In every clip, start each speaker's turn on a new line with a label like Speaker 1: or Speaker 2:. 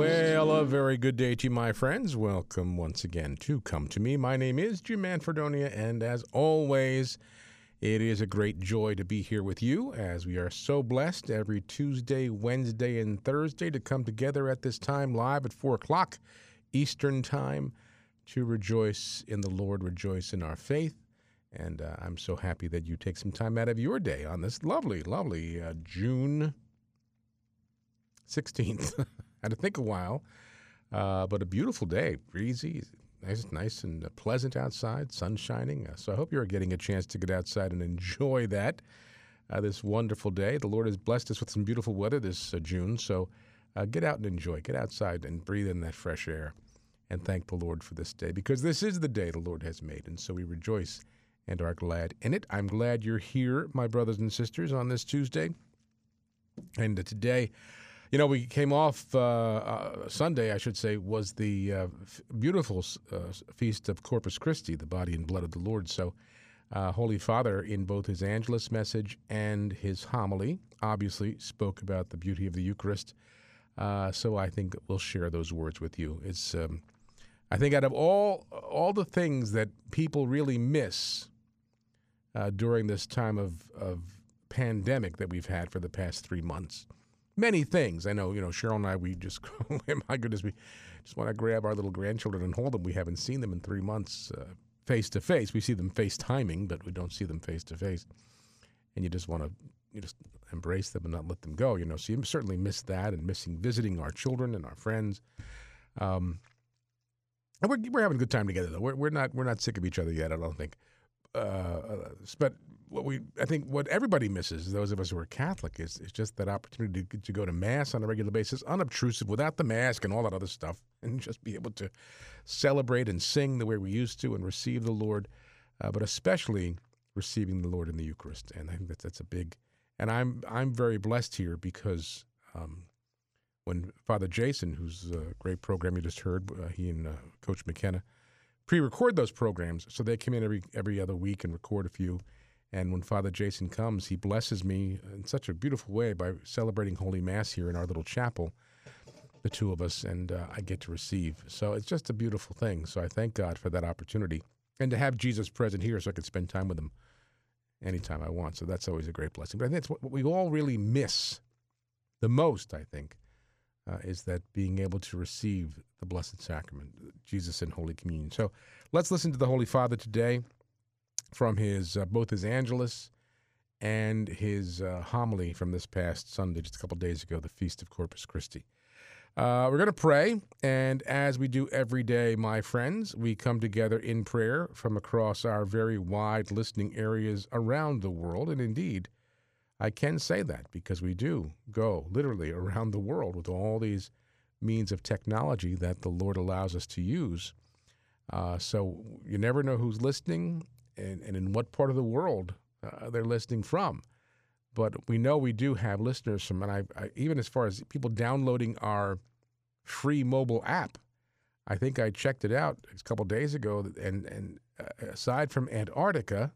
Speaker 1: Well, a very good day to you, my friends. Welcome once again to Come to Me. My name is Jim Manfredonia, and as always, it is a great joy to be here with you as we are so blessed every Tuesday, Wednesday, and Thursday to come together at this time live at 4 o'clock Eastern Time to rejoice in the Lord, rejoice in our faith. And uh, I'm so happy that you take some time out of your day on this lovely, lovely uh, June 16th. Had to think a while, uh, but a beautiful day, breezy, nice, nice and pleasant outside, sun shining. Uh, so I hope you're getting a chance to get outside and enjoy that uh, this wonderful day. The Lord has blessed us with some beautiful weather this uh, June, so uh, get out and enjoy. Get outside and breathe in that fresh air, and thank the Lord for this day because this is the day the Lord has made, and so we rejoice and are glad in it. I'm glad you're here, my brothers and sisters, on this Tuesday, and uh, today. You know, we came off uh, uh, Sunday, I should say, was the uh, f- beautiful uh, feast of Corpus Christi, the body and blood of the Lord. So, uh, Holy Father, in both his Angelus message and his homily, obviously spoke about the beauty of the Eucharist. Uh, so, I think we'll share those words with you. It's, um, I think, out of all all the things that people really miss during this time of, of pandemic that we've had for the past three months many things. I know, you know, Cheryl and I, we just, my goodness, we just want to grab our little grandchildren and hold them. We haven't seen them in three months face to face. We see them FaceTiming, but we don't see them face to face. And you just want to, you just embrace them and not let them go, you know. So you certainly miss that and missing visiting our children and our friends. Um, and we're, we're having a good time together, though. We're, we're not we're not sick of each other yet. I don't think. Uh, but what we I think what everybody misses, those of us who are Catholic, is, is just that opportunity to, to, go to mass on a regular basis, unobtrusive, without the mask and all that other stuff, and just be able to celebrate and sing the way we used to and receive the Lord, uh, but especially receiving the Lord in the Eucharist. And I think that's that's a big. And I'm I'm very blessed here because um, when Father Jason, who's a great program you just heard, uh, he and uh, Coach McKenna pre-record those programs, so they come in every every other week and record a few. And when Father Jason comes, he blesses me in such a beautiful way by celebrating Holy Mass here in our little chapel, the two of us, and uh, I get to receive. So it's just a beautiful thing. So I thank God for that opportunity and to have Jesus present here so I can spend time with him anytime I want. So that's always a great blessing. But I think it's what we all really miss the most, I think, uh, is that being able to receive the Blessed Sacrament, Jesus in Holy Communion. So let's listen to the Holy Father today from his uh, both his Angelus and his uh, homily from this past Sunday, just a couple days ago, the Feast of Corpus Christi. Uh, we're going to pray, and as we do every day, my friends, we come together in prayer from across our very wide listening areas around the world. And indeed, I can say that because we do go literally around the world with all these means of technology that the Lord allows us to use. Uh, so you never know who's listening and, and in what part of the world uh, they're listening from. But we know we do have listeners from, and I, I, even as far as people downloading our free mobile app, I think I checked it out a couple days ago, and and uh, aside from Antarctica,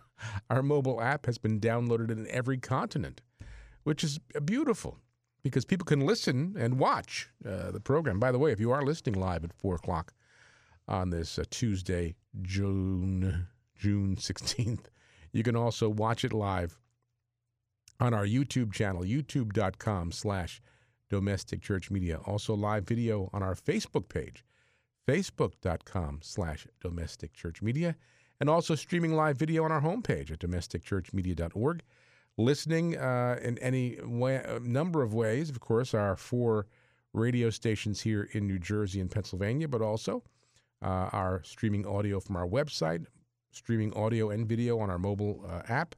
Speaker 1: our mobile app has been downloaded in every continent, which is beautiful because people can listen and watch uh, the program. By the way, if you are listening live at four o'clock on this uh, Tuesday, June June 16th. You can also watch it live on our YouTube channel, youtube.com slash domestic church media. Also live video on our Facebook page, facebook.com slash domestic church media. And also streaming live video on our homepage at domesticchurchmedia.org. Listening uh, in any way, number of ways, of course, our four radio stations here in New Jersey and Pennsylvania, but also uh, our streaming audio from our website, streaming audio and video on our mobile uh, app.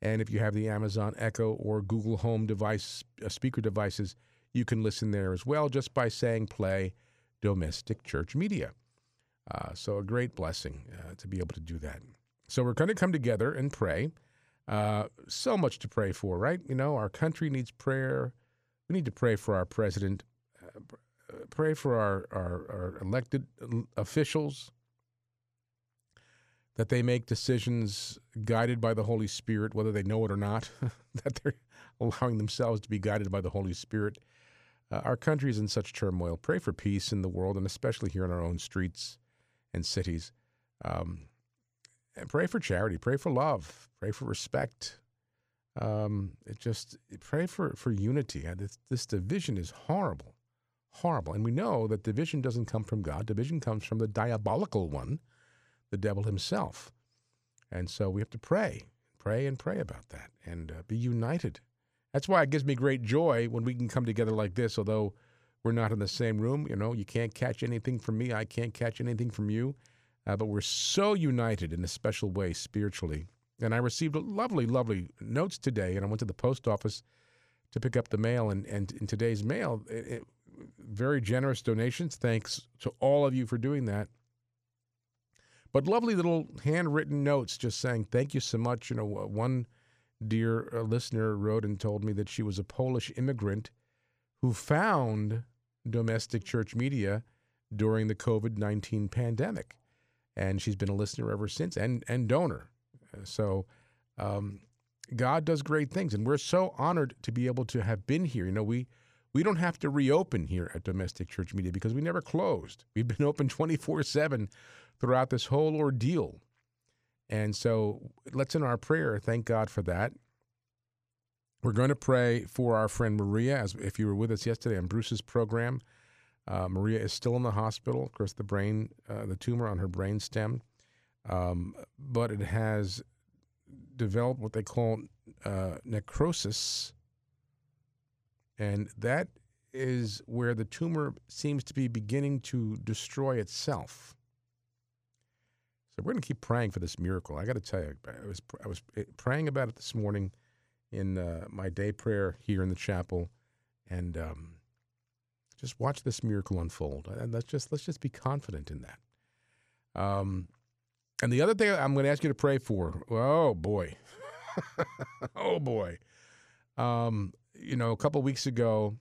Speaker 1: And if you have the Amazon Echo or Google Home device uh, speaker devices, you can listen there as well just by saying play domestic church media. Uh, so a great blessing uh, to be able to do that. So we're going to come together and pray. Uh, so much to pray for, right? You know, our country needs prayer. We need to pray for our president, uh, pray for our, our, our elected officials, that they make decisions guided by the Holy Spirit, whether they know it or not, that they're allowing themselves to be guided by the Holy Spirit. Uh, our country is in such turmoil. Pray for peace in the world, and especially here in our own streets and cities. Um, and pray for charity. Pray for love. Pray for respect. Um, it just pray for for unity. This, this division is horrible, horrible, and we know that division doesn't come from God. Division comes from the diabolical one, the devil himself. And so we have to pray, pray, and pray about that, and uh, be united that's why it gives me great joy when we can come together like this, although we're not in the same room. You know, you can't catch anything from me, I can't catch anything from you. Uh, but we're so united in a special way spiritually. And I received lovely, lovely notes today, and I went to the post office to pick up the mail. And, and in today's mail, it, it, very generous donations. Thanks to all of you for doing that. But lovely little handwritten notes just saying, thank you so much. You know, one dear uh, listener wrote and told me that she was a Polish immigrant who found domestic church media during the COVID 19 pandemic. And she's been a listener ever since and, and donor. So um, God does great things. And we're so honored to be able to have been here. You know, we, we don't have to reopen here at Domestic Church Media because we never closed. We've been open 24 7 throughout this whole ordeal. And so let's in our prayer thank God for that. We're going to pray for our friend Maria. As if you were with us yesterday on Bruce's program, uh, Maria is still in the hospital. Of course, the brain, uh, the tumor on her brain stem, um, but it has developed what they call uh, necrosis, and that is where the tumor seems to be beginning to destroy itself. So we're going to keep praying for this miracle. I got to tell you, I was I was praying about it this morning in uh, my day prayer here in the chapel, and um, just watch this miracle unfold. And let's just let's just be confident in that. Um, and the other thing I'm going to ask you to pray for. Oh boy, oh boy. Um, you know, a couple weeks ago,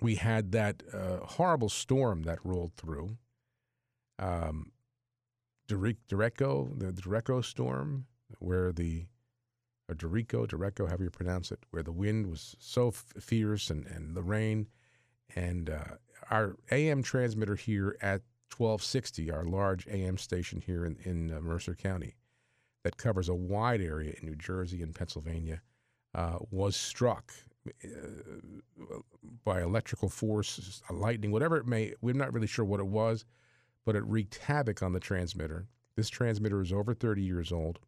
Speaker 1: we had that uh, horrible storm that rolled through. Um, Derecho, the Derecho storm, where the or Dorico, Derecho, however you pronounce it, where the wind was so f- fierce and, and the rain. And uh, our AM transmitter here at 1260, our large AM station here in, in uh, Mercer County, that covers a wide area in New Jersey and Pennsylvania, uh, was struck uh, by electrical force, lightning, whatever it may. We're not really sure what it was but it wreaked havoc on the transmitter. This transmitter is over 30 years old.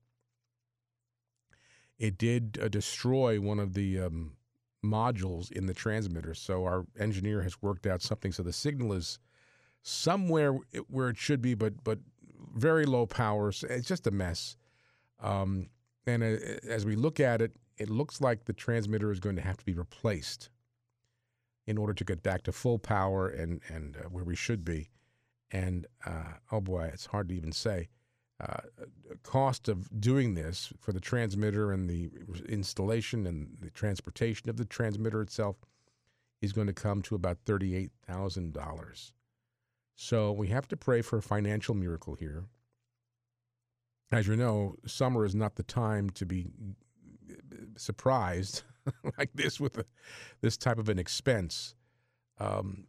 Speaker 1: It did uh, destroy one of the um, modules in the transmitter. So our engineer has worked out something so the signal is somewhere where it should be, but but very low power. So it's just a mess. Um, and uh, as we look at it, it looks like the transmitter is going to have to be replaced in order to get back to full power and and uh, where we should be and uh, oh boy, it's hard to even say. Uh, cost of doing this for the transmitter and the installation and the transportation of the transmitter itself is going to come to about thirty-eight thousand dollars. So we have to pray for a financial miracle here. As you know, summer is not the time to be surprised like this with a, this type of an expense. Um,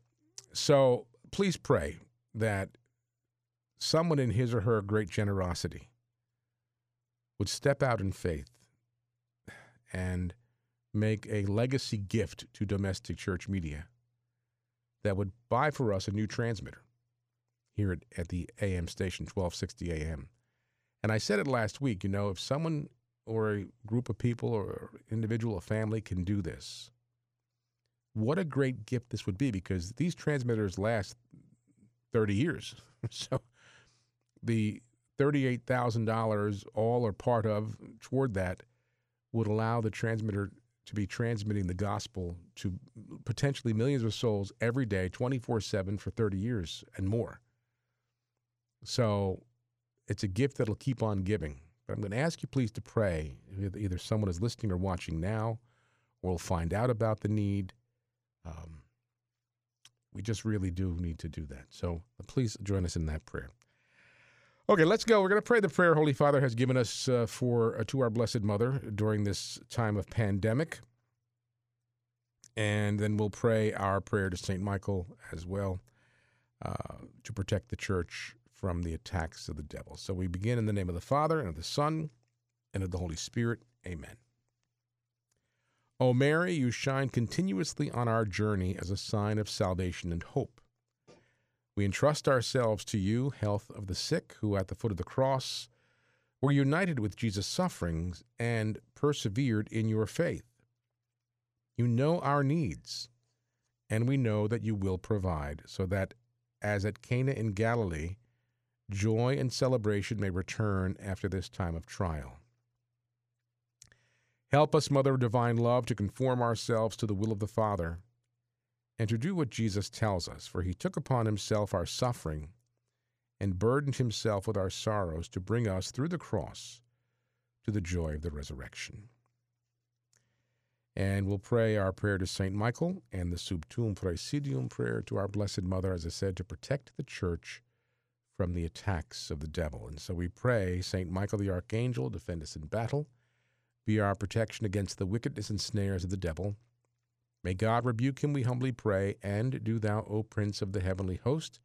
Speaker 1: so please pray that someone in his or her great generosity would step out in faith and make a legacy gift to domestic church media that would buy for us a new transmitter here at, at the AM station, 1260 AM. And I said it last week, you know, if someone or a group of people or individual, a family can do this, what a great gift this would be because these transmitters last 30 years. so the $38,000, all or part of, toward that, would allow the transmitter to be transmitting the gospel to potentially millions of souls every day, 24 7 for 30 years and more. So it's a gift that'll keep on giving. But I'm going to ask you, please, to pray. Either someone is listening or watching now, or will find out about the need. Um, we just really do need to do that. So please join us in that prayer. Okay, let's go. We're going to pray the prayer Holy Father has given us uh, for uh, to our Blessed Mother during this time of pandemic, and then we'll pray our prayer to Saint Michael as well uh, to protect the Church from the attacks of the devil. So we begin in the name of the Father and of the Son and of the Holy Spirit. Amen. O Mary, you shine continuously on our journey as a sign of salvation and hope. We entrust ourselves to you, health of the sick, who at the foot of the cross were united with Jesus' sufferings and persevered in your faith. You know our needs, and we know that you will provide, so that, as at Cana in Galilee, joy and celebration may return after this time of trial. Help us, Mother of Divine Love, to conform ourselves to the will of the Father and to do what Jesus tells us, for he took upon himself our suffering and burdened himself with our sorrows to bring us through the cross to the joy of the resurrection. And we'll pray our prayer to St. Michael and the Sub Tuum Praesidium prayer to our Blessed Mother, as I said, to protect the church from the attacks of the devil. And so we pray, St. Michael the Archangel, defend us in battle, be our protection against the wickedness and snares of the devil May God rebuke him, we humbly pray, and do thou, O Prince of the heavenly host,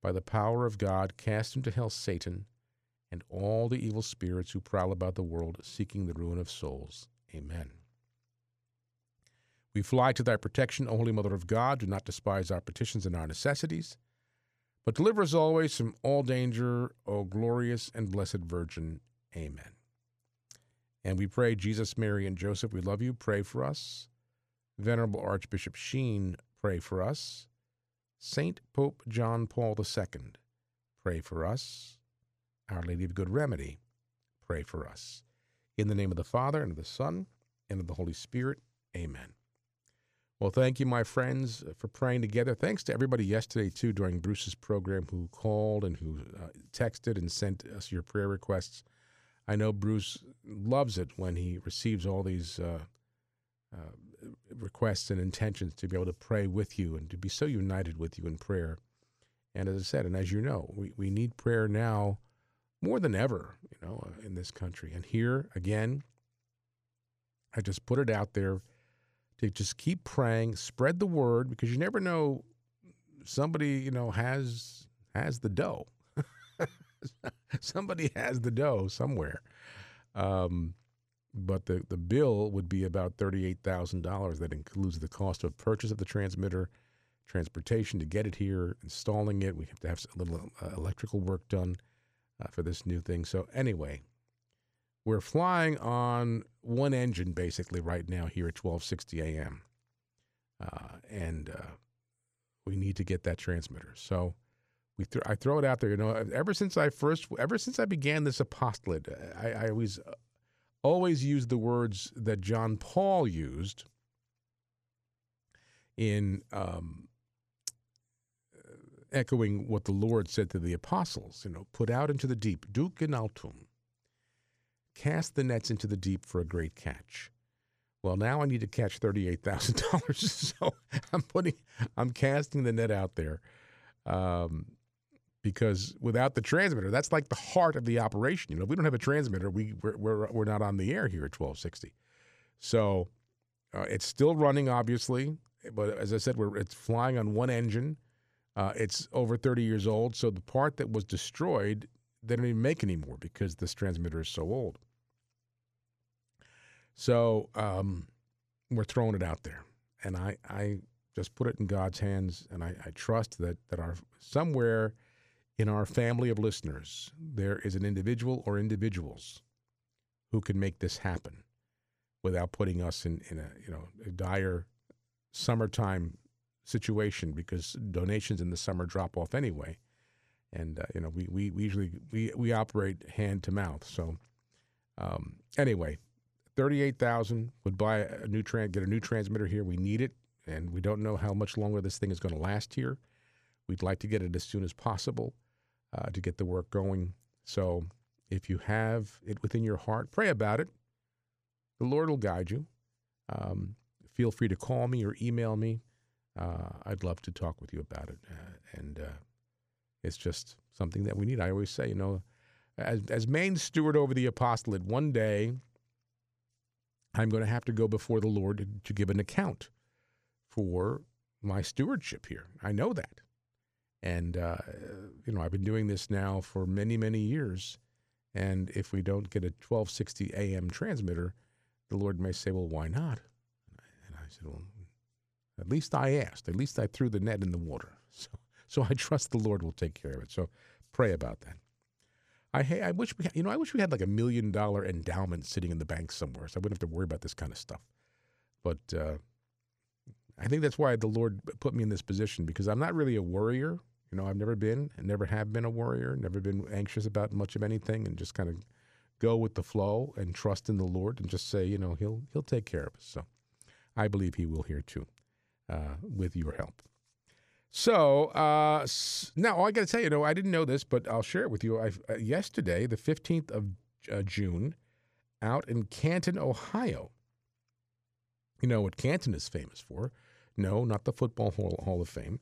Speaker 1: by the power of God, cast into hell Satan and all the evil spirits who prowl about the world, seeking the ruin of souls. Amen. We fly to thy protection, O Holy Mother of God. Do not despise our petitions and our necessities, but deliver us always from all danger, O glorious and blessed Virgin. Amen. And we pray, Jesus, Mary, and Joseph, we love you. Pray for us. Venerable Archbishop Sheen, pray for us. Saint Pope John Paul II, pray for us. Our Lady of Good Remedy, pray for us. In the name of the Father, and of the Son, and of the Holy Spirit, amen. Well, thank you, my friends, for praying together. Thanks to everybody yesterday, too, during Bruce's program who called and who uh, texted and sent us your prayer requests. I know Bruce loves it when he receives all these uh, requests and intentions to be able to pray with you and to be so united with you in prayer. And as I said, and as you know, we, we need prayer now more than ever, you know, in this country. And here again, I just put it out there to just keep praying, spread the word, because you never know somebody, you know, has has the dough. somebody has the dough somewhere. Um, but the, the bill would be about $38,000. That includes the cost of purchase of the transmitter, transportation to get it here, installing it. We have to have a little uh, electrical work done uh, for this new thing. So, anyway, we're flying on one engine basically right now here at 1260 a.m. Uh, and uh, we need to get that transmitter. So, we th- I throw it out there. You know, ever since I first, ever since I began this apostolate, I, I always always use the words that John Paul used in um, echoing what the Lord said to the apostles. You know, put out into the deep, duc in altum, cast the nets into the deep for a great catch. Well, now I need to catch thirty-eight thousand dollars, so I'm putting, I'm casting the net out there. Um, because without the transmitter, that's like the heart of the operation. You know, if we don't have a transmitter, we we're we're, we're not on the air here at 1260. So uh, it's still running, obviously, but as I said, we're it's flying on one engine. Uh, it's over 30 years old, so the part that was destroyed, they don't even make anymore because this transmitter is so old. So um, we're throwing it out there, and I I just put it in God's hands, and I, I trust that that our somewhere in our family of listeners, there is an individual or individuals who can make this happen without putting us in, in a you know a dire summertime situation because donations in the summer drop off anyway, and uh, you know we, we, we usually we, we operate hand to mouth. So um, anyway, thirty eight thousand would buy a new trans get a new transmitter here. We need it, and we don't know how much longer this thing is going to last here. We'd like to get it as soon as possible uh, to get the work going. So if you have it within your heart, pray about it. The Lord will guide you. Um, feel free to call me or email me. Uh, I'd love to talk with you about it. Uh, and uh, it's just something that we need. I always say, you know, as, as main steward over the apostolate, one day I'm going to have to go before the Lord to, to give an account for my stewardship here. I know that. And, uh, you know, I've been doing this now for many, many years. And if we don't get a 1260 AM transmitter, the Lord may say, well, why not? And I said, well, at least I asked. At least I threw the net in the water. So, so I trust the Lord will take care of it. So pray about that. I, I wish we had, you know, I wish we had like a million dollar endowment sitting in the bank somewhere so I wouldn't have to worry about this kind of stuff. But uh, I think that's why the Lord put me in this position because I'm not really a worrier. You know, I've never been and never have been a worrier, never been anxious about much of anything and just kind of go with the flow and trust in the Lord and just say, you know, he'll he'll take care of us. So I believe he will here too uh, with your help. So uh, now I got to tell you, you know, I didn't know this, but I'll share it with you. I, uh, yesterday, the 15th of uh, June, out in Canton, Ohio. You know what Canton is famous for? No, not the Football Hall, Hall of Fame.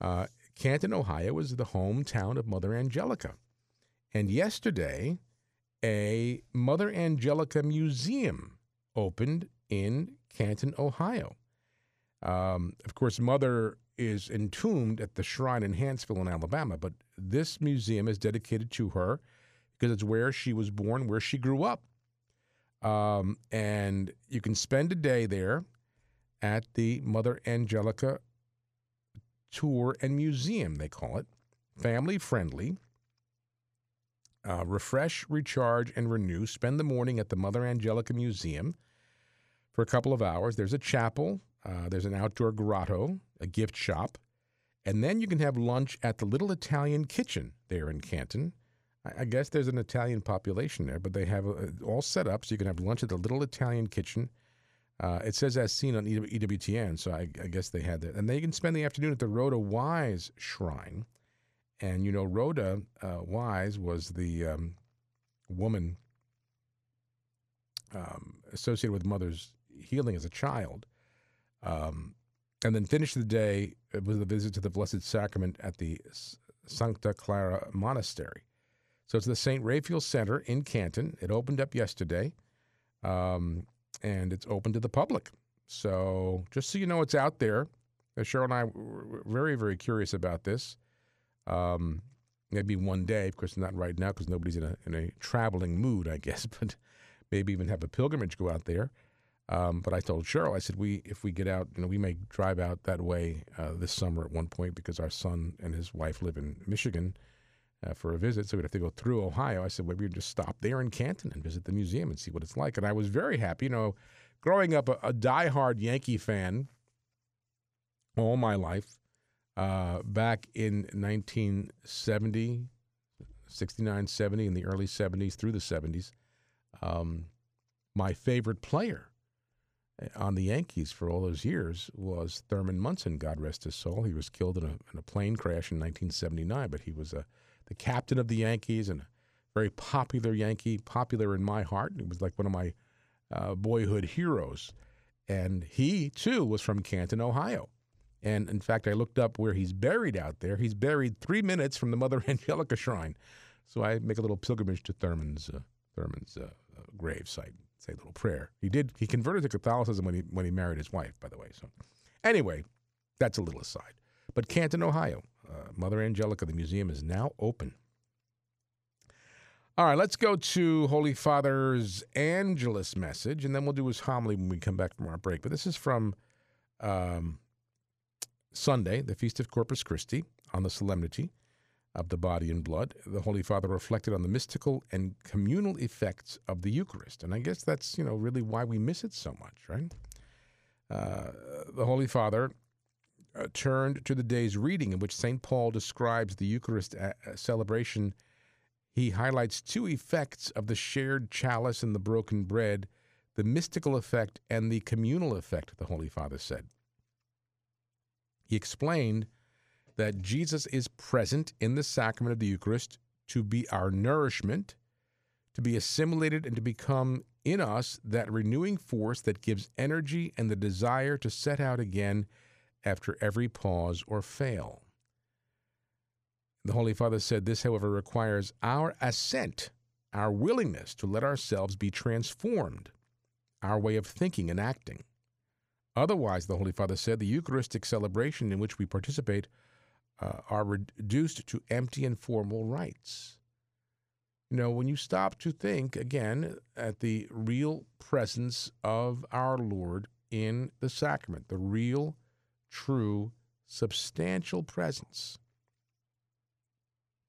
Speaker 1: Uh, Canton, Ohio is the hometown of Mother Angelica. And yesterday, a Mother Angelica museum opened in Canton, Ohio. Um, of course, Mother is entombed at the shrine in Huntsville in Alabama, but this museum is dedicated to her because it's where she was born, where she grew up. Um, and you can spend a day there at the Mother Angelica Tour and Museum, they call it. Family friendly. Uh, refresh, recharge, and renew. Spend the morning at the Mother Angelica Museum for a couple of hours. There's a chapel, uh, there's an outdoor grotto, a gift shop, and then you can have lunch at the Little Italian Kitchen there in Canton. I, guess there's an Italian population there, but they have uh, all set up so you can have lunch at the Little Italian Kitchen. Uh, it says as seen on EWTN, so I, I, guess they had that. And then you can spend the afternoon at the Rhoda Wise Shrine. And you know, Rhoda uh, Wise was the um, woman um, associated with mother's healing as a child. Um, and then finish the day with a visit to the Blessed Sacrament at the Sancta Clara Monastery. So it's the St. Raphael Center in Canton. It opened up yesterday, um, and it's open to the public. So just so you know, it's out there. Uh, Cheryl and I were very, very curious about this. Um, maybe one day, of course, not right now because nobody's in a in a traveling mood, I guess. But maybe even have a pilgrimage go out there. Um, but I told Cheryl, I said, we if we get out, you know, we may drive out that way uh, this summer at one point because our son and his wife live in Michigan uh, for a visit, so we'd have to go through Ohio. I said, well, we'd just stop there in Canton and visit the museum and see what it's like. And I was very happy. You know, growing up a, a diehard Yankee fan all my life, uh, back in 1970, 69, 70, in the early 70s through the 70s, um, my favorite player on the Yankees for all those years was Thurman Munson, God rest his soul. He was killed in a, in a plane crash in 1979, but he was a, the captain of the Yankees and a very popular Yankee, popular in my heart. He was like one of my uh, boyhood heroes. And he, too, was from Canton, Ohio. And in fact, I looked up where he's buried out there. He's buried three minutes from the Mother Angelica Shrine. So I make a little pilgrimage to Thurman's, uh, Thurman's uh, uh grave site say a little prayer. He did. He converted to Catholicism when he when he married his wife, by the way. So, anyway, that's a little aside. But Canton, Ohio, uh, Mother Angelica, the museum is now open. All right, let's go to Holy Father's Angelus message, and then we'll do his homily when we come back from our break. But this is from um, Sunday, the Feast of Corpus Christi, on the Solemnity of the body and blood. The Holy Father reflected on the mystical and communal effects of the Eucharist. And I guess that's, you know, really why we miss it so much, right? Uh, the Holy Father uh, turned to the day's reading in which St. Paul describes the Eucharist uh, uh, celebration. He highlights two effects of the shared chalice and the broken bread the mystical effect and the communal effect, the Holy Father said. He explained that Jesus is present in the sacrament of the Eucharist to be our nourishment, to be assimilated and to become in us that renewing force that gives energy and the desire to set out again after every pause or fail. The Holy Father said this, however, requires our assent, our willingness to let ourselves be transformed, our way of thinking and acting. Otherwise, the Holy Father said, the Eucharistic celebration in which we participate uh, are reduced to empty and formal rites. You know, when you stop to think again at the real presence of our Lord in the sacrament, the real, true, substantial presence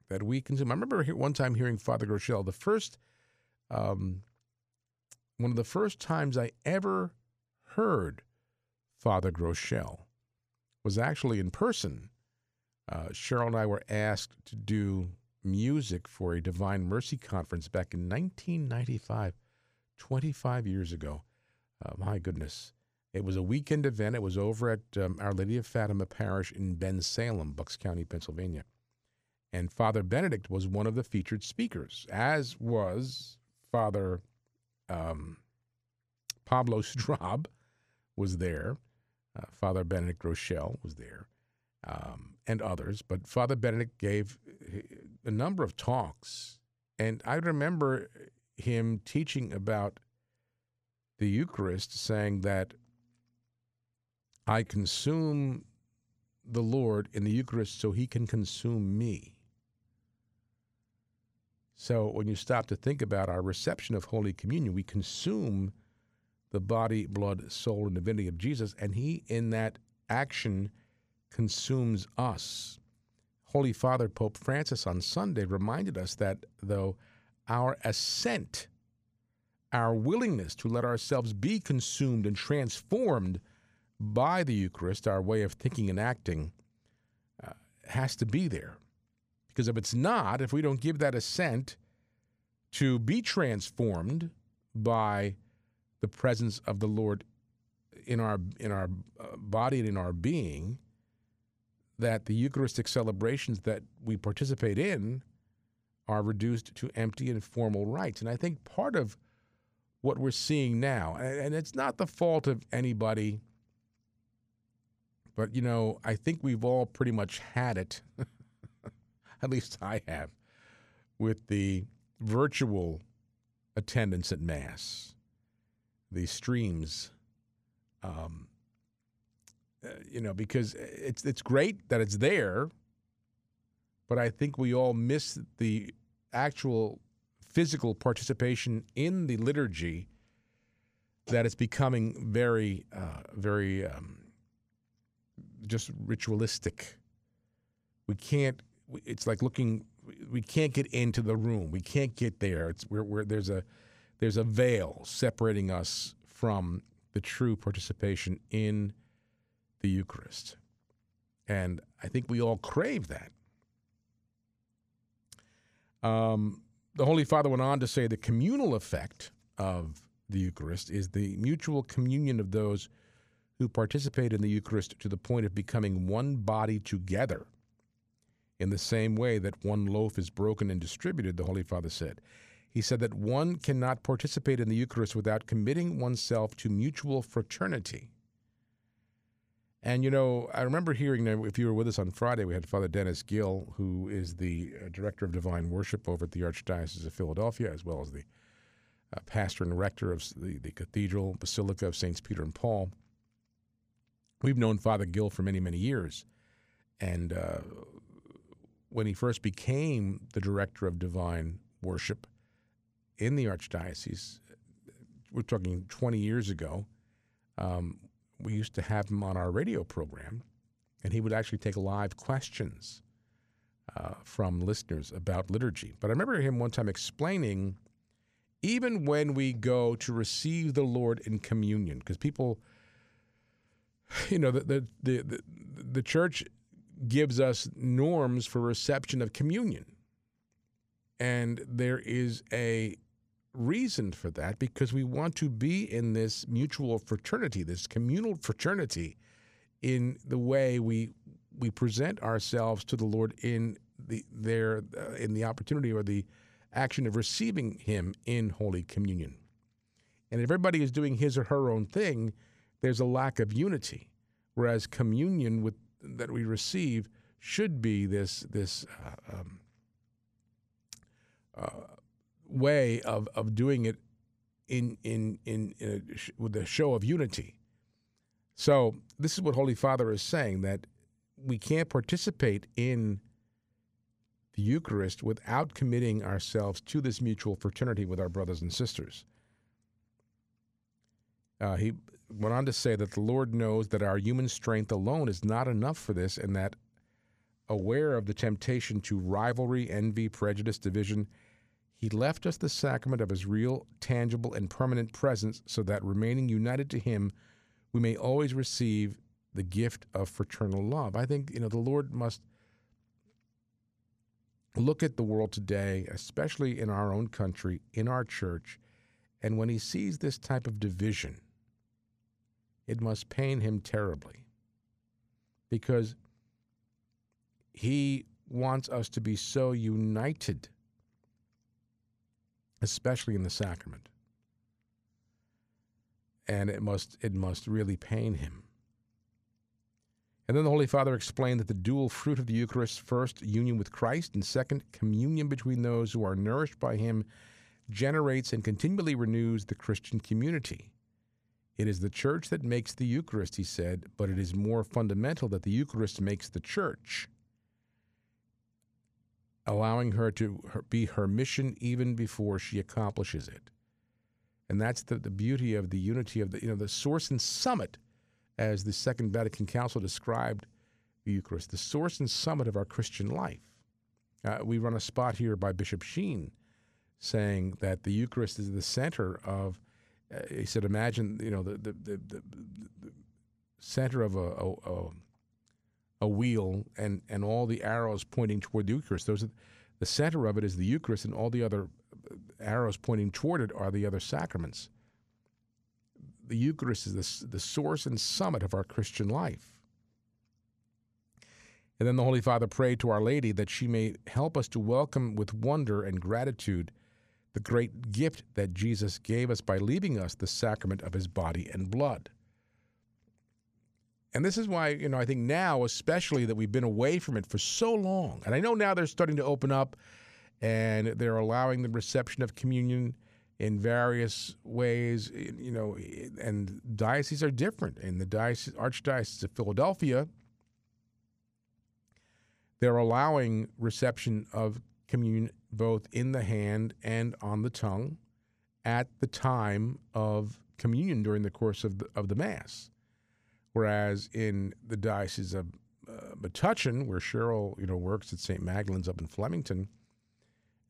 Speaker 1: that we consume. I remember one time hearing Father Groeschel, the first, um, one of the first times I ever heard Father Groeschel was actually in person. Uh, Cheryl and I were asked to do music for a Divine Mercy conference back in 1995, 25 years ago. Uh, my goodness. It was a weekend event. It was over at um, Our Lady of Fatima Parish in Bensalem, Bucks County, Pennsylvania. And Father Benedict was one of the featured speakers, as was Father um, Pablo Straub was there. Uh, Father Benedict Groeschel was there, um, and others. But Father Benedict gave a number of talks, and I remember him teaching about the Eucharist, saying that I consume the Lord in the Eucharist so he can consume me. So when you stop to think about our reception of Holy Communion, we consume the body, blood, soul, and divinity of Jesus, and he in that action consumes us. Holy Father Pope Francis on Sunday reminded us that, though our assent, our willingness to let ourselves be consumed and transformed by the Eucharist, our way of thinking and acting, uh, has to be there. Because if it's not, if we don't give that assent to be transformed by the presence of the Lord in our in our uh, body and in our being, that the Eucharistic celebrations that we participate in are reduced to empty and formal rites. And I think part of what we're seeing now, and it's not the fault of anybody, but you know, I think we've all pretty much had it, at least I have, with the virtual attendance at Mass, the streams. Um, uh, you know, because it's it's great that it's there, but I think we all miss the actual physical participation in the liturgy. That it's becoming very, uh, very um, just ritualistic. We can't. It's like looking. We can't get into the room. We can't get there. It's where, where there's a there's a veil separating us from the true participation in the Eucharist. And I think we all crave that. Um, the Holy Father went on to say the communal effect of the Eucharist is the mutual communion of those who participate in the Eucharist to the point of becoming one body together. In the same way that one loaf is broken and distributed, the Holy Father said. He said that one cannot participate in the Eucharist without committing oneself to mutual fraternity. And, you know, I remember hearing, if you were with us on Friday, we had Father Dennis Gill, who is the uh, Director of Divine Worship over at the Archdiocese of Philadelphia, as well as the uh, pastor and rector of the, the Cathedral Basilica of Saints Peter and Paul. We've known Father Gill for many, many years. And uh, when he first became the Director of Divine Worship in the Archdiocese, we're talking 20 years ago, um, we used to have him on our radio program, and he would actually take live questions uh, from listeners about liturgy. But I remember him one time explaining even when we go to receive the Lord in communion, because people, you know, the, the, the, the church gives us norms for reception of communion. And there is a reason for that because we want to be in this mutual fraternity, this communal fraternity, in the way we we present ourselves to the Lord in the there uh, in the opportunity or the action of receiving Him in Holy Communion. And if everybody is doing his or her own thing, there's a lack of unity. Whereas communion with that we receive should be this this uh, um, uh, way of, of doing it in in in, in a, with a show of unity. So this is what Holy Father is saying that we can't participate in the Eucharist without committing ourselves to this mutual fraternity with our brothers and sisters. Uh, he went on to say that the Lord knows that our human strength alone is not enough for this, and that aware of the temptation to rivalry, envy, prejudice, division, he left us the sacrament of his real, tangible, and permanent presence so that remaining united to him, we may always receive the gift of fraternal love. I think, you know, the Lord must look at the world today, especially in our own country, in our church, and when he sees this type of division, it must pain him terribly because he wants us to be so united, especially in the sacrament. And it must, it must really pain him. And then the Holy Father explained that the dual fruit of the Eucharist first, union with Christ, and second, communion between those who are nourished by Him generates and continually renews the Christian community. It is the church that makes the Eucharist, he said, but it is more fundamental that the Eucharist makes the church, allowing her to be her mission even before she accomplishes it. And that's the, the beauty of the unity of the, you know, the source and summit, as the Second Vatican Council described the Eucharist, the source and summit of our Christian life. Uh, we run a spot here by Bishop Sheen saying that the Eucharist is the center of he said, imagine you know the the, the, the, the center of a, a, a wheel and and all the arrows pointing toward the Eucharist. Those are, the center of it is the Eucharist, and all the other uh, arrows pointing toward it are the other sacraments. The Eucharist is the, the source and summit of our Christian life. And then the Holy Father prayed to Our Lady that she may help us to welcome with wonder and gratitude the great gift that Jesus gave us by leaving us the sacrament of his body and blood. And this is why, you know, I think now, especially that we've been away from it for so long, and I know now they're starting to open up and they're allowing the reception of communion in various ways, you know, and dioceses are different. In the diocese, Archdiocese of Philadelphia, they're allowing reception of communion both in the hand and on the tongue at the time of communion during the course of the, of the Mass. Whereas in the Diocese of uh, Metuchen, where Cheryl you know, works at St. Magdalene's up in Flemington,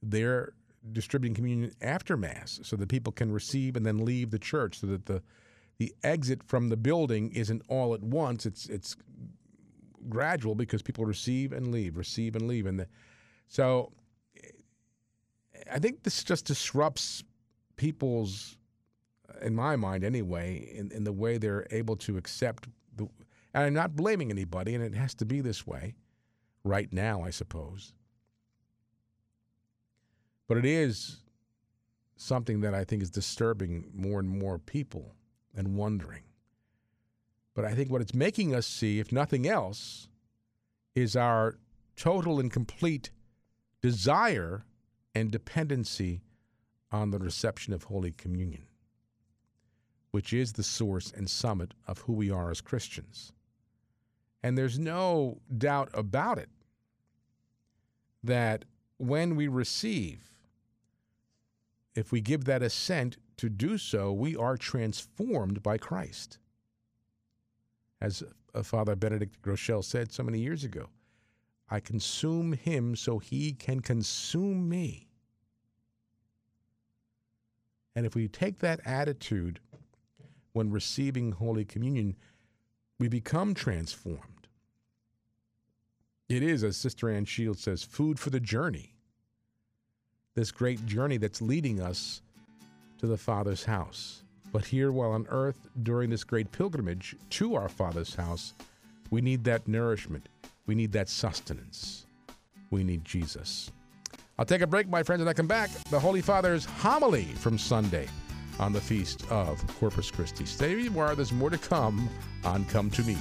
Speaker 1: they're distributing communion after Mass so that people can receive and then leave the church so that the, the exit from the building isn't all at once. It's, it's gradual because people receive and leave, receive and leave. And the, so I think this just disrupts people's, uh, in my mind anyway, in, in the way they're able to accept the. And I'm not blaming anybody, and it has to be this way right now, I suppose. But it is something that I think is disturbing more and more people and wondering. But I think what it's making us see, if nothing else, is our total and complete desire and dependency on the reception of Holy Communion, which is the source and summit of who we are as Christians. And there's no doubt about it that when we receive, if we give that assent to do so, we are transformed by Christ. As uh, Father Benedict Groeschel said so many years ago, I consume him so he can consume me. And if we take that attitude when receiving Holy Communion, we become transformed. It is, as Sister Ann Shields says, food for the journey. This great journey that's leading us to the Father's house. But here, while on earth, during this great pilgrimage to our Father's house, we need that nourishment we need that sustenance. We need Jesus. I'll take a break, my friends, and I come back. The Holy Father's homily from Sunday on the feast of Corpus Christi. Stay where there's more to come on Come to Me.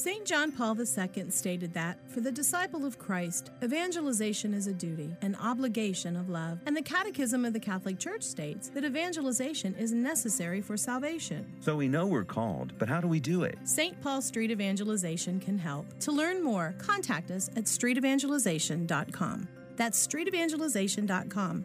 Speaker 2: St. John Paul II stated that, for the disciple of Christ, evangelization is a duty, an obligation of love. And the Catechism of the Catholic Church states that evangelization is necessary for salvation.
Speaker 3: So we know we're called, but how do we do it?
Speaker 2: St. Paul Street Evangelization can help. To learn more, contact us at streetevangelization.com. That's streetevangelization.com.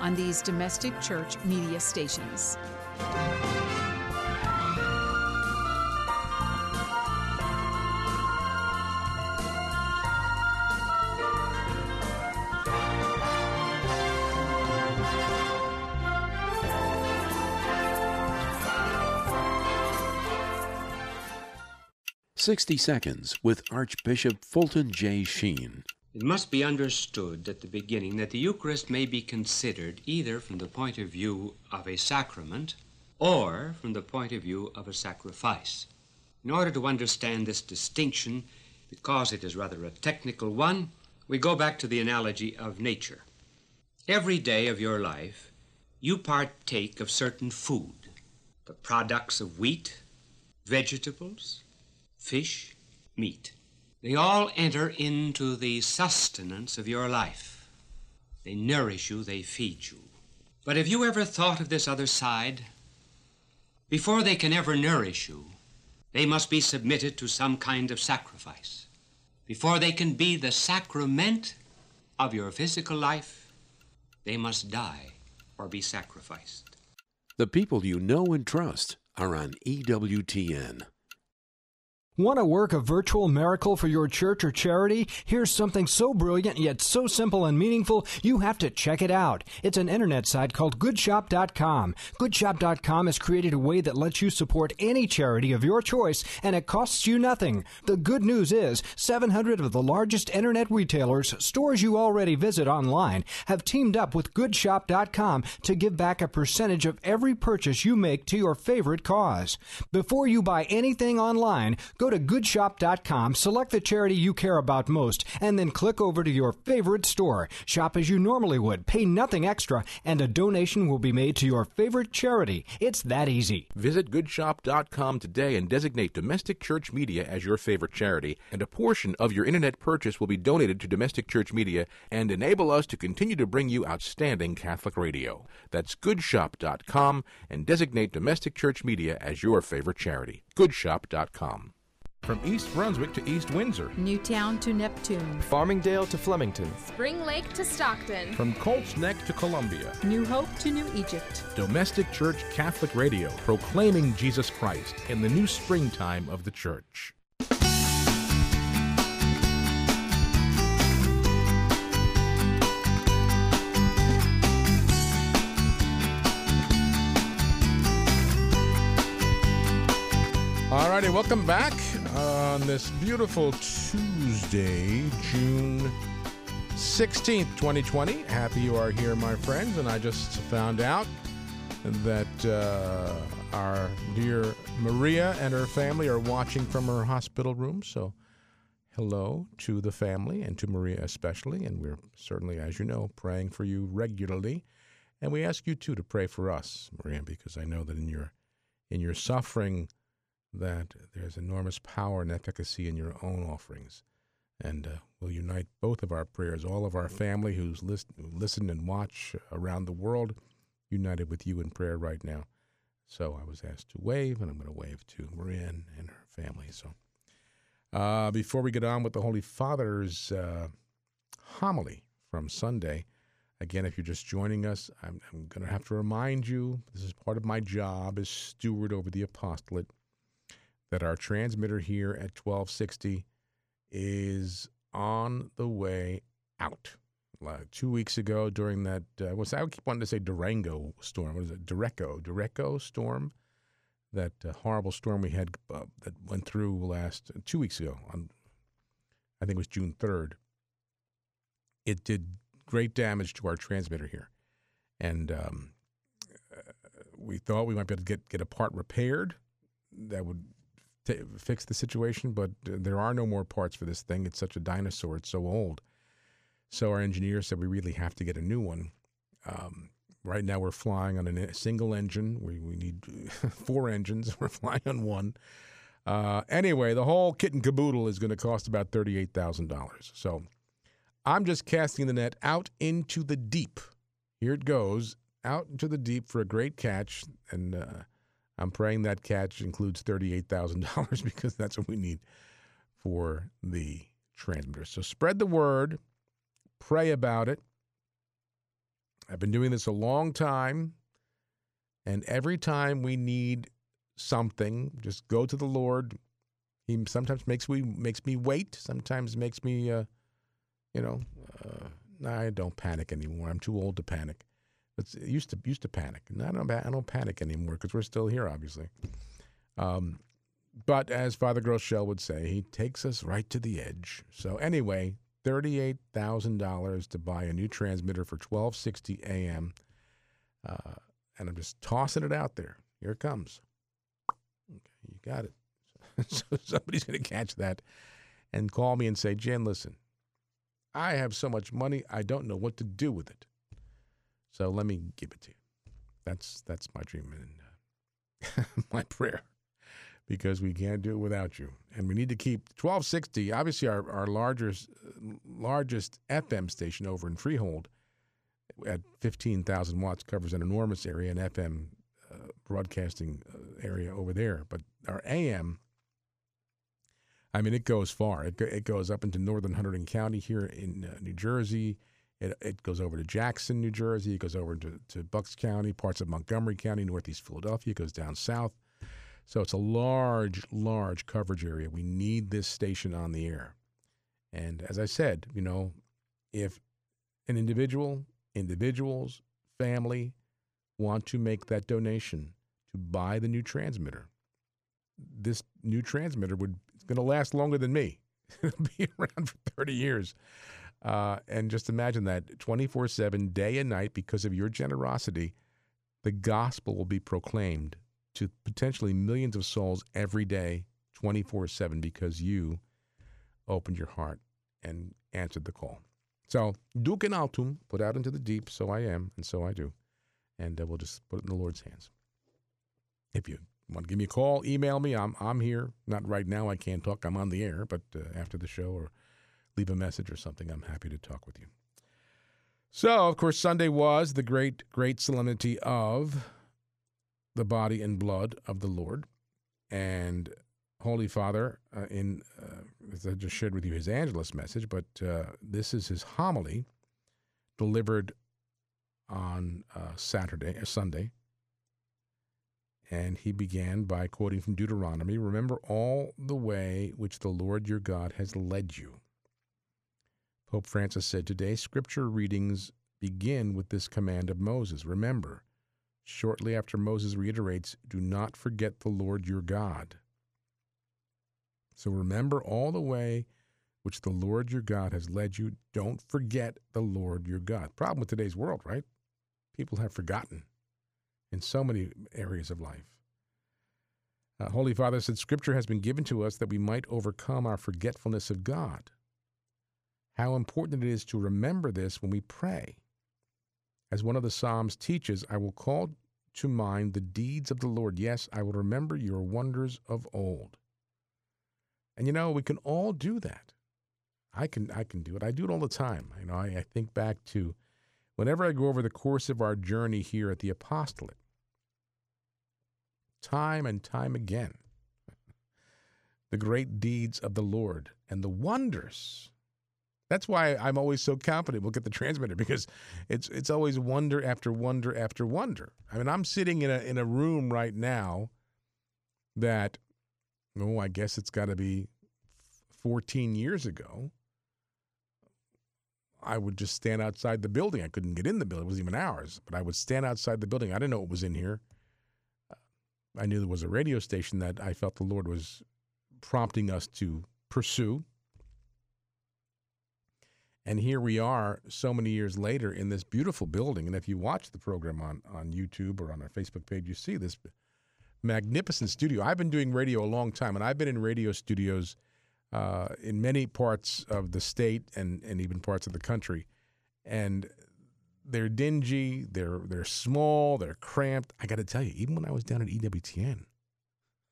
Speaker 4: on these domestic church media stations.
Speaker 5: 60 Seconds with Archbishop Fulton J. Sheen.
Speaker 6: It must be understood at the beginning that the Eucharist may be considered either from the point of view of a sacrament or from the point of view of a sacrifice. In order to understand this distinction, because it is rather a technical one, we go back to the analogy of nature. Every day of your life, you partake of certain food, the products of wheat, vegetables, fish, meat. They all enter into the sustenance of your life. They nourish you, they feed you. But have you ever thought of this other side? Before they can ever nourish you, they must be submitted to some kind of sacrifice. Before they can be the sacrament of your physical life, they must die or be sacrificed.
Speaker 5: The people you know and trust are on EWTN.
Speaker 7: Want to work a virtual miracle for your church or charity? Here's something so brilliant yet so simple and meaningful, you have to check it out. It's an internet site called goodshop.com. Goodshop.com has created a way that lets you support any charity of your choice and it costs you nothing. The good news is 700 of the largest internet retailers, stores you already visit online, have teamed up with goodshop.com to give back a percentage of every purchase you make to your favorite cause. Before you buy anything online, go to goodshop.com, select the charity you care about most, and then click over to your favorite store. Shop as you normally would, pay nothing extra, and a donation will be made to your favorite charity. It's that easy.
Speaker 1: Visit goodshop.com today and designate Domestic Church Media as your favorite charity, and a portion of your internet purchase will be donated to Domestic Church Media and enable us to continue to bring you outstanding Catholic radio. That's goodshop.com and designate Domestic Church Media as your favorite charity. goodshop.com. From East Brunswick to East Windsor,
Speaker 4: Newtown to Neptune,
Speaker 8: Farmingdale to Flemington,
Speaker 9: Spring Lake to Stockton.
Speaker 1: from Colts Neck to Columbia,
Speaker 4: New Hope to New Egypt.
Speaker 1: Domestic Church Catholic Radio, proclaiming Jesus Christ in the new springtime of the church. All righty, welcome back on this beautiful Tuesday, June 16th, 2020. Happy you are here, my friends. And I just found out that uh, our dear Maria and her family are watching from her hospital room. So, hello to the family and to Maria especially. And we're certainly, as you know, praying for you regularly. And we ask you too to pray for us, Maria, because I know that in your in your suffering, that there's enormous power and efficacy in your own offerings. And uh, we'll unite both of our prayers, all of our family who's list, listen and watch around the world, united with you in prayer right now. So I was asked to wave, and I'm going to wave to Maria and her family. So uh, before we get on with the Holy Father's uh, homily from Sunday, again, if you're just joining us, I'm, I'm going to have to remind you this is part of my job as steward over the apostolate that our transmitter here at 1260 is on the way out. Like two weeks ago, during that, uh, I keep wanting to say Durango storm. What is it? derecho, derecho storm. That uh, horrible storm we had uh, that went through last uh, two weeks ago on, I think it was June third. It did great damage to our transmitter here, and um, uh, we thought we might be able to get get a part repaired that would t- fix the situation, but there are no more parts for this thing. It's such a dinosaur; it's so old. So our engineer said we really have to get a new one. Um, right now, we're flying on a single engine. We we need four engines. We're flying on one. Uh, anyway, the whole kit and caboodle is going to cost about thirty-eight thousand dollars. So I'm just casting the net out into the deep. Here it goes out into the deep for a great catch, and uh, I'm praying that catch includes $38,000 because that's what we need for the transmitter. So spread the word, pray about it. I've been doing this a long time, and every time we need something, just go to the Lord. He sometimes makes me makes me wait. Sometimes makes me, uh, you know, uh, I don't panic anymore. I'm too old to panic. It's, it used to used to panic. No, I don't, I don't panic anymore because we're still here, obviously. Um, but as Father Groeschel would say, he takes us right to the edge. So anyway, thirty-eight thousand dollars to buy a new transmitter for twelve sixty AM, uh, and I'm just tossing it out there. Here it comes. Okay, you got it. so somebody's going to catch that and call me and say, Jen, listen, I have so much money, I don't know what to do with it. So let me give it to you. That's that's my dream and uh, my prayer, because we can't do it without you, and we need to keep 1260. Obviously, our our largest largest FM station over in Freehold at 15,000 watts covers an enormous area, an FM uh, broadcasting uh, area over there. But our AM, I mean, it goes far. It, it goes up into northern Hunterdon County here in uh, New Jersey. It, it goes over to Jackson, New Jersey. It goes over to, to Bucks County, parts of Montgomery County, Northeast Philadelphia. It goes down south. So it's a large, large coverage area. We need this station on the air. And as I said, you know, if an individual, individuals, family want to make that donation to buy the new transmitter, this new transmitter would it's going to last longer than me. It'll be around for 30 years. Uh, and just imagine that 24 7, day and night, because of your generosity, the gospel will be proclaimed to potentially millions of souls every day, 24 7, because you opened your heart and answered the call. So, duc in altum, put out into the deep, so I am, and so I do. And uh, we'll just put it in the Lord's hands. If you want to give me a call, email me. I'm, I'm here. Not right now, I can't talk. I'm on the air, but uh, after the show or leave a message or something, I'm happy to talk with you. So, of course, Sunday was the great, great solemnity of the body and blood of the Lord. And Holy Father, uh, in uh, as I just shared with you his Angelus message, but uh, this is his homily delivered on uh, Saturday, uh, Sunday. And he began by quoting from Deuteronomy Remember all the way which the Lord your God has led you Pope Francis said today scripture readings begin with this command of Moses. Remember, shortly after Moses reiterates, Do not forget the Lord your God. So remember all the way which the Lord your God has led you. Don't forget the Lord your God. Problem with today's world, right? People have forgotten. in so many areas of life. Uh, Holy Father said, Scripture has been given to us that we might overcome our forgetfulness of God. How important it is to remember this when we pray. As one of the Psalms teaches, I will call to mind the deeds of the Lord. Yes, I will remember your wonders of old. And you know, we can all do that. I can I can do it. I do it all the time. You know, I, I think back to whenever I go over the course of our journey here at the apostolate time and time again. The great deeds of the Lord and the wonders. That's why I'm always so confident we'll get the transmitter because it's it's always wonder after wonder after wonder. I mean, I'm sitting in a in a room right now that oh, I guess it's got to be 14 years ago. I would just stand outside the building. I couldn't get in the building. It wasn't even ours, but I would stand outside the building. I didn't know what was in here. I knew there was a radio station that I felt the Lord was prompting us to pursue. And here we are so many years later in this beautiful building. And if you watch the program on, on YouTube or on our Facebook page, you see this magnificent studio. I've been doing radio a long time, and I've been in radio studios uh, in many parts of the state and, and even parts of the country. And they're dingy, they're they're small, they're cramped. I got to tell you, even when I was down at EWTN,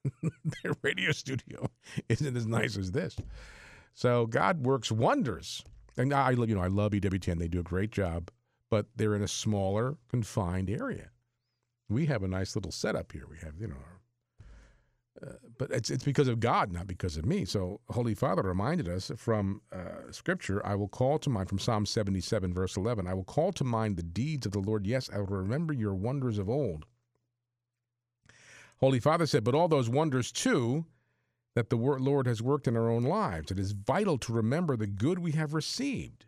Speaker 1: their radio studio isn't as nice as this. So God works wonders, and I you know I love EWTN. They do a great job, but they're in a smaller, confined area. We have a nice little setup here. We have you know uh, but it's it's because of God, not because of me. So Holy Father reminded us from uh, Scripture, I will call to mind from Psalm 77, verse 11, I will call to mind the deeds of the Lord. Yes, I will remember your wonders of old. Holy Father said, but all those wonders too that the Lord has worked in our own lives. It is vital to remember the good we have received.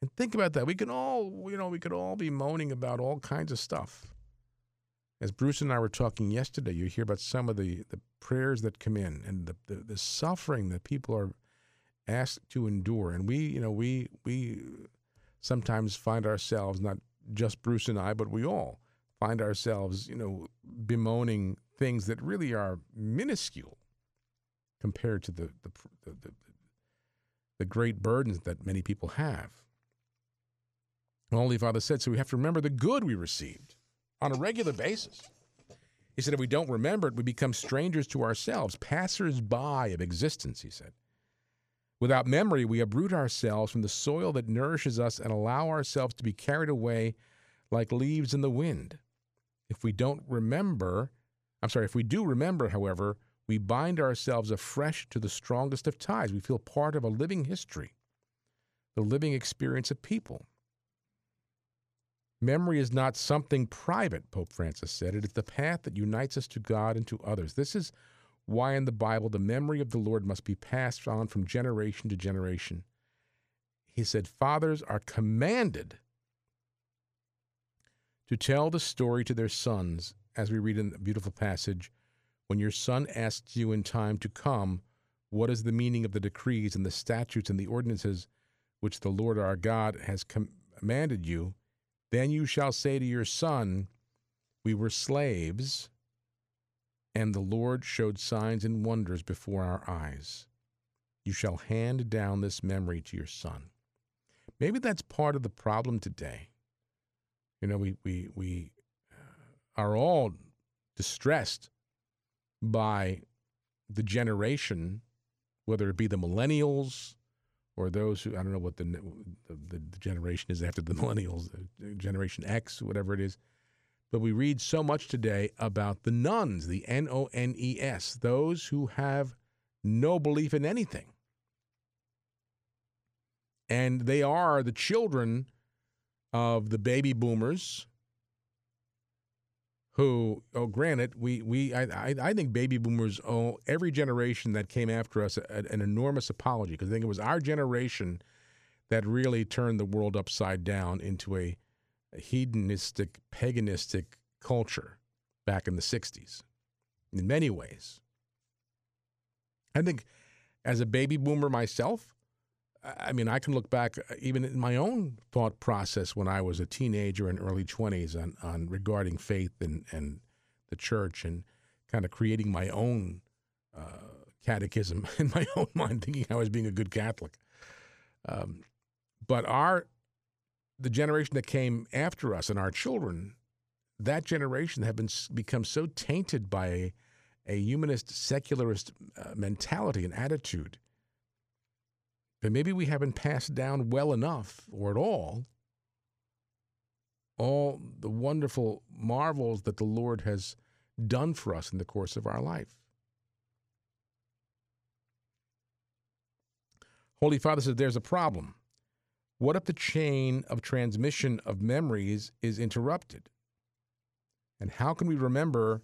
Speaker 1: And think about that. We can all, you know, we could all be moaning about all kinds of stuff as Bruce and I were talking yesterday, you hear about some of the, the prayers that come in and the, the, the suffering that people are asked to endure. And we, you know, we we sometimes find ourselves, not just Bruce and I, but we all find ourselves, you know, bemoaning things that really are minuscule compared to the the, the, the, great burdens that many people have. Holy Father said, so we have to remember the good we received on a regular basis. He said, if we don't remember it, we become strangers to ourselves, passers by of existence, he said. Without memory, we uproot ourselves from the soil that nourishes us and allow ourselves to be carried away like leaves in the wind. If we don't remember, I'm sorry, if we do remember, however, we bind ourselves afresh to the strongest of ties. We feel part of a living history, the living experience of people. Memory is not something private, Pope Francis said. It is the path that unites us to God and to others. This is why in the Bible the memory of the Lord must be passed on from generation to generation. He said, Fathers are commanded to tell the story to their sons, as we read in the beautiful passage, when your son asks you in time to come, what is the meaning of the decrees and the statutes and the ordinances which the Lord our God has commanded you? Then you shall say to your son, We were slaves, and the Lord showed signs and wonders before our eyes. You shall hand down this memory to your son. Maybe that's part of the problem today. You know, we, we, we uh, are all distressed by the generation, whether it be the millennials, or those who I don't know what the the, the generation is after the millennials, Generation X, whatever it is. But we read so much today about the nones, the N O N E S, those who have no belief in anything. And they are the children of the baby boomers who, oh, granted, we, we I, I think baby boomers owe every generation that came after us a, an enormous apology because I think it was our generation that really turned the world upside down into a, a hedonistic, paganistic culture back in the 60s in many ways. I think as a baby boomer myself, I mean, I can look back uh, even in my own thought process when I was a teenager and early 20s on, on regarding faith and, and the church and kind of creating my own uh, catechism in my own mind, thinking I was being a good Catholic. Um, but our the generation that came after us and our children, that generation have been become so tainted by a, a humanist secularist uh, mentality and attitude that maybe we haven't passed down well enough or at all all the wonderful marvels that the Lord has done for us in the course of our life. Holy Father says there's a problem. What if the chain of transmission of memories is interrupted? And how can we remember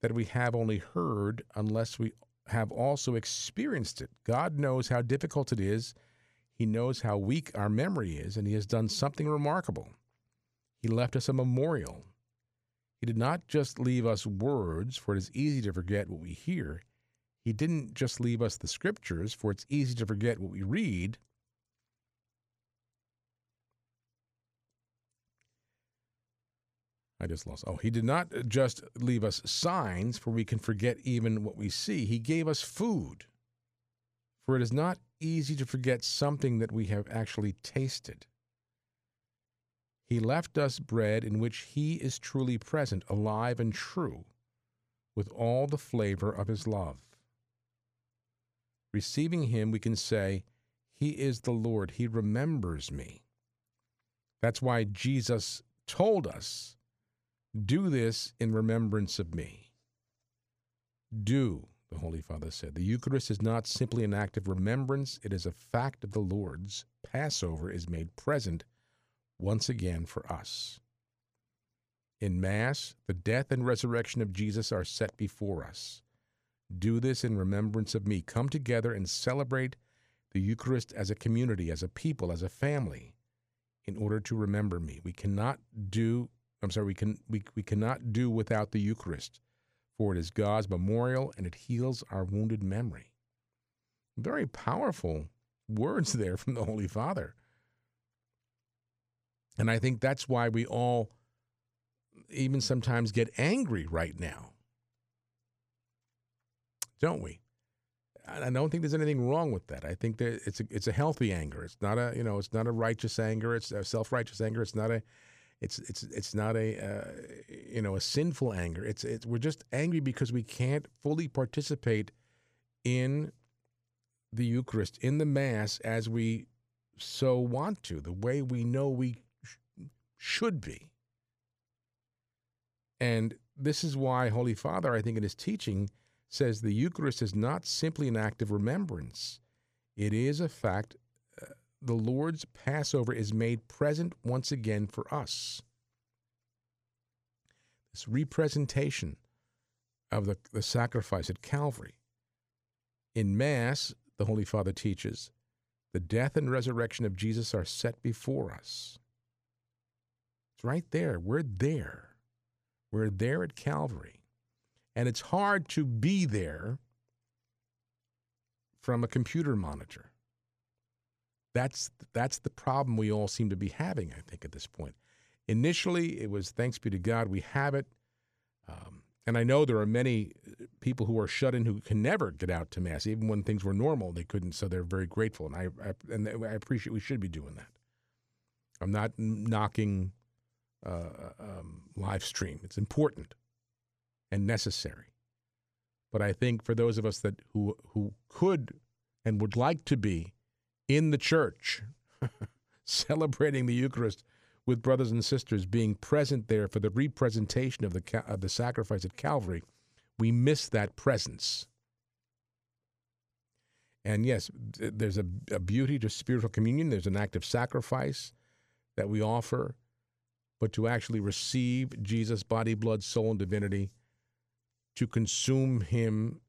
Speaker 1: that we have only heard unless we have also experienced it? God knows how difficult it is. He knows how weak our memory is, and He has done something remarkable. He left us a memorial. He did not just leave us words, for it is easy to forget what we hear. He didn't just leave us the scriptures, for it's easy to forget what we read. I just lost. Oh, he did not just leave us signs, for we can forget even what we see. He gave us food, for it is not easy to forget something that we have actually tasted. He left us bread in which He is truly present, alive and true, with all the flavor of His love. Receiving Him, we can say, He is the Lord. He remembers me. That's why Jesus told us do this in remembrance of me. Do, the Holy Father said. The Eucharist is not simply an act of remembrance, it is a fact of the Lord's. Passover is made present once again for us. In Mass, the death and resurrection of Jesus are set before us. Do this in remembrance of me. Come together and celebrate the Eucharist as a community, as a people, as a family, in order to remember me. We cannot do I'm sorry, we can we, we cannot do without the Eucharist, for it is God's memorial and it heals our wounded memory. Very powerful words there from the Holy Father. And I think that's why we all even sometimes get angry right now. Don't we? I don't think there's anything wrong with that. I think that it's a, it's a healthy anger. It's not a you know it's not a righteous anger. It's a self righteous anger. It's not a it's it's it's not a uh, you know a sinful anger. It's it's we're just angry because we can't fully participate in the Eucharist in the Mass as we so want to, the way we know we sh- should be. And this is why Holy Father, I think, in his teaching, says the Eucharist is not simply an act of remembrance. It is a fact the Lord's Passover is made present once again for us. This representation of the, the sacrifice at Calvary. In Mass, the Holy Father teaches, the death and resurrection of Jesus are set before us. It's right there. We're there. We're there at Calvary. And it's hard to be there from a computer monitor. That's that's the problem we all seem to be having. I think at this point. Initially, it was thanks be to God we have it, um, and I know there are many uh, people who are shut in who can never get out to mass, even when things were normal. They couldn't, so they're very grateful, and I, I and I appreciate. We should be doing that. I'm not knocking uh, um, live stream. It's important and necessary. But I think for those of us that who who could and would like to be in the church, celebrating the Eucharist with brothers and sisters, being present there for the representation of the, of the sacrifice at Calvary, we miss that presence. And yes, there's a, a beauty to spiritual communion. There's an act of sacrifice that we offer, but to actually receive Jesus' body, blood, soul, and divinity, to consume him,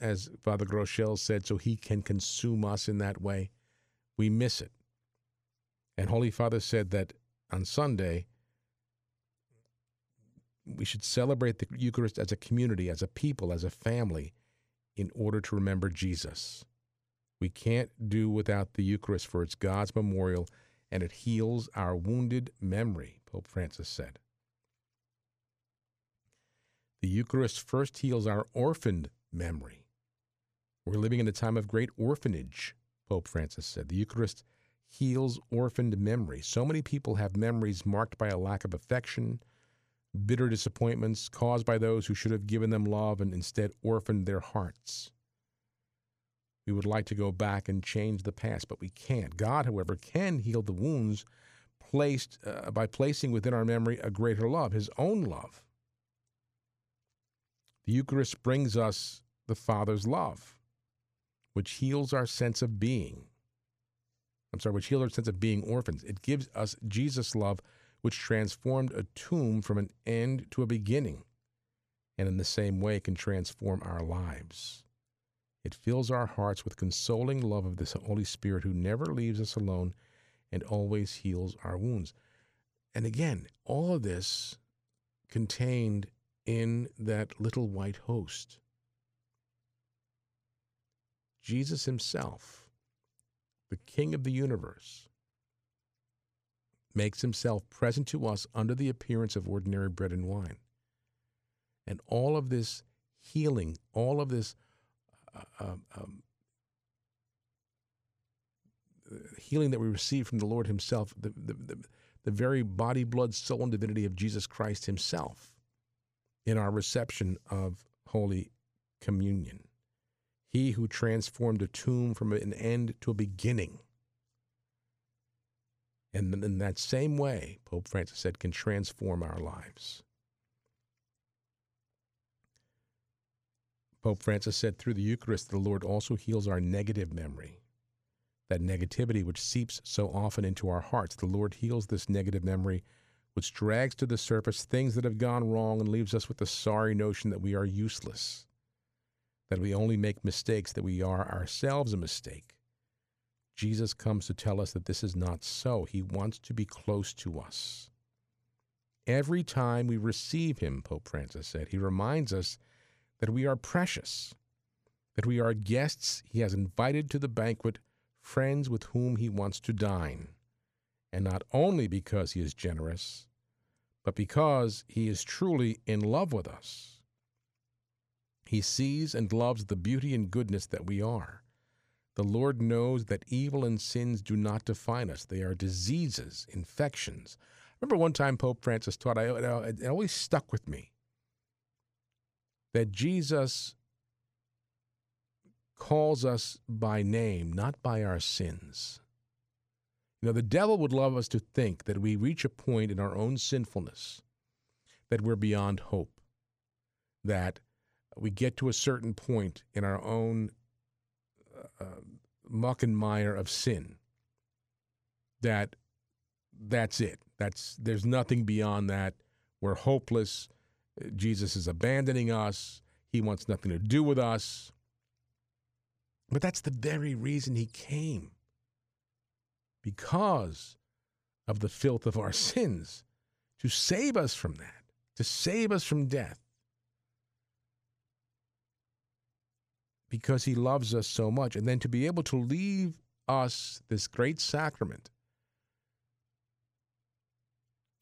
Speaker 1: as Father Groeschel said, so he can consume us in that way we miss it. And Holy Father said that on Sunday, we should celebrate the Eucharist as a community, as a people, as a family, in order to remember Jesus. We can't do without the Eucharist, for it's God's memorial and it heals our wounded memory, Pope Francis said. The Eucharist first heals our orphaned memory. We're living in a time of great orphanage, Pope Francis said. The Eucharist heals orphaned memory. So many people have memories marked by a lack of affection, bitter disappointments caused by those who should have given them love and instead orphaned their hearts. We would like to go back and change the past, but we can't. God, however, can heal the wounds placed uh, by placing within our memory a greater love, His own love. The Eucharist brings us the Father's love, which heals our sense of being. I'm sorry, which heals our sense of being orphans. It gives us Jesus' love, which transformed a tomb from an end to a beginning, and in the same way can transform our lives. It fills our hearts with consoling love of this Holy Spirit who never leaves us alone and always heals our wounds. And again, all of this contained in that little white host. Jesus himself, the King of the universe, makes himself present to us under the appearance of ordinary bread and wine. And all of this healing, all of this um, um, healing that we receive from the Lord Himself, the, the, the, the very body, blood, soul, and divinity of Jesus Christ Himself in our reception of Holy Communion. He who transformed a tomb from an end to a beginning. And in that same way, Pope Francis said, can transform our lives. Pope Francis said, through the Eucharist, the Lord also heals our negative memory. That negativity which seeps so often into our hearts, the Lord heals this negative memory, which drags to the surface things that have gone wrong and leaves us with the sorry notion that we are useless, that we only make mistakes, that we are ourselves a mistake. Jesus comes to tell us that this is not so. He wants to be close to us. Every time we receive Him, Pope Francis said, He reminds us that we are precious, that we are guests he has invited to the banquet, friends with whom he wants to dine, and not only because he is generous, but because he is truly in love with us. He sees and loves the beauty and goodness that we are. The Lord knows that evil and sins do not define us. They are diseases, infections. I remember one time Pope Francis taught, I, it always stuck with me that Jesus calls us by name, not by our sins. You know, the devil would love us to think that we reach a point in our own sinfulness that we're beyond hope, that we get to a certain point in our own uh, muck and mire of sin, that that's it. That's there's nothing beyond that. We're hopeless. Jesus is abandoning us. He wants nothing to do with us. But that's the very reason he came. Because of the filth of our sins, to save us from that, to save us from death. Because he loves us so much. And then to be able to leave us this great sacrament,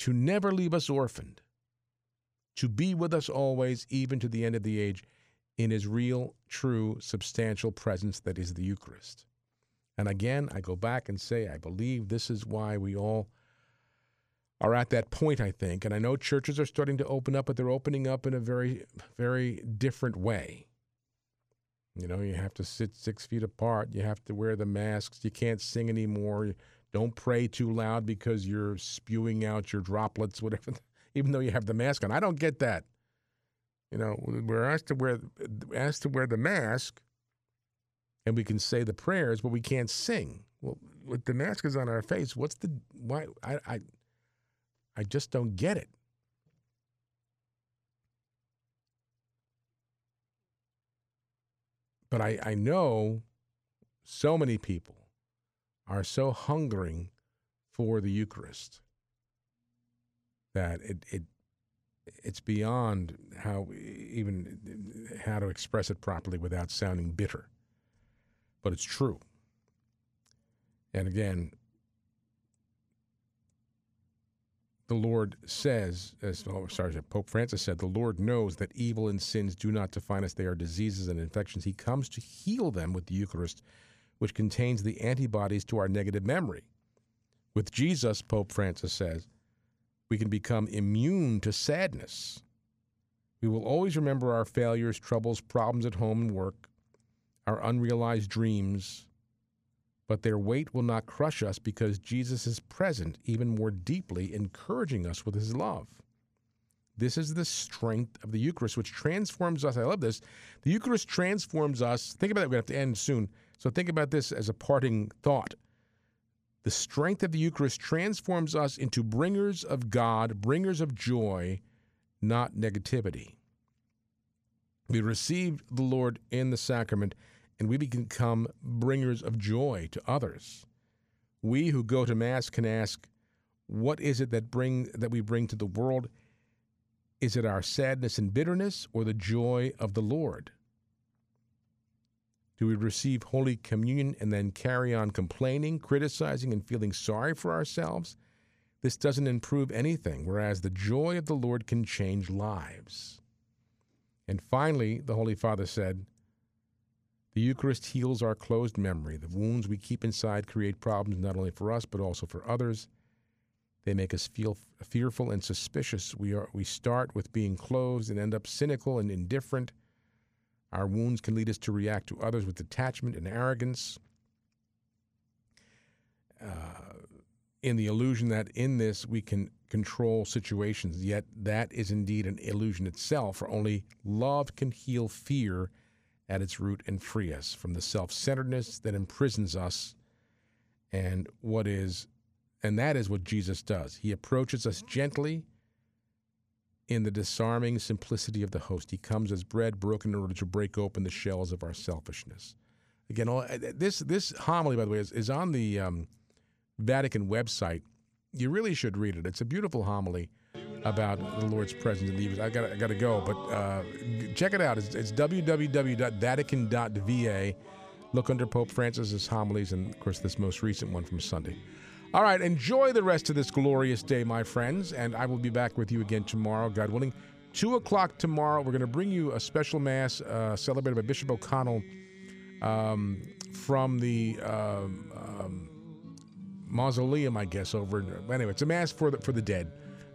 Speaker 1: to never leave us orphaned, to be with us always, even to the end of the age, in his real, true, substantial presence that is the Eucharist. And again, I go back and say, I believe this is why we all are at that point, I think. And I know churches are starting to open up, but they're opening up in a very, very different way. You know, you have to sit six feet apart. You have to wear the masks. You can't sing anymore. Don't pray too loud because you're spewing out your droplets, whatever even though you have the mask on. I don't get that. You know, we're asked to wear asked to wear the mask, and we can say the prayers, but we can't sing. Well, with the mask is on our face, what's the why? I I, I just don't get it. But I, I know so many people are so hungering for the Eucharist that it, it it's beyond how even how to express it properly without sounding bitter. but it's true. And again, the Lord says, as oh, sorry, Pope Francis said, the Lord knows that evil and sins do not define us; they are diseases and infections. He comes to heal them with the Eucharist, which contains the antibodies to our negative memory. With Jesus, Pope Francis says, we can become immune to sadness. We will always remember our failures, troubles, problems at home and work, our unrealized dreams, but their weight will not crush us because Jesus is present even more deeply, encouraging us with his love. This is the strength of the Eucharist, which transforms us. I love this. The Eucharist transforms us. Think about it. We're going to have to end soon. So think about this as a parting thought. The strength of the Eucharist transforms us into bringers of God, bringers of joy, not negativity. We receive the Lord in the sacrament and we become bringers of joy to others. We who go to Mass can ask, what is it that bring that we bring to the world? Is it our sadness and bitterness or the joy of the Lord? Do we receive Holy Communion and then carry on complaining, criticizing, and feeling sorry for ourselves? This doesn't improve anything, whereas the joy of the Lord can change lives. And finally, the Holy Father said, The Eucharist heals our closed memory. The wounds we keep inside create problems not only for us, but also for others. They make us feel fearful and suspicious. We, are, we start with being closed and end up cynical and indifferent. Our wounds can lead us to react to others with detachment and arrogance. Uh, in the illusion that in this we can control situations, yet that is indeed an illusion itself, for only love can heal fear at its root and free us from the self centeredness that imprisons us and what is and that is what Jesus does. He approaches us gently in the disarming simplicity of the host. He comes as bread broken in order to break open the shells of our selfishness. Again, all, this this homily, by the way, is, is on the um, Vatican website. You really should read it. It's a beautiful homily about the Lord's presence in the Eucharist. I got I got to go, but uh, check it out. It's, it's www.vatican.va. Look under Pope Francis's homilies, and of course, this most recent one from Sunday. All right, enjoy the rest of this glorious day, my friends, and I will be back with you again tomorrow, God willing. Two o'clock tomorrow, we're going to bring you a special mass uh, celebrated by Bishop O'Connell um, from the um, um, mausoleum, I guess. Over anyway, it's a mass for the for the dead,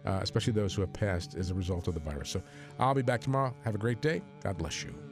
Speaker 1: uh, especially those who have passed as a result of the virus. So I'll be back tomorrow. Have a great day. God bless you.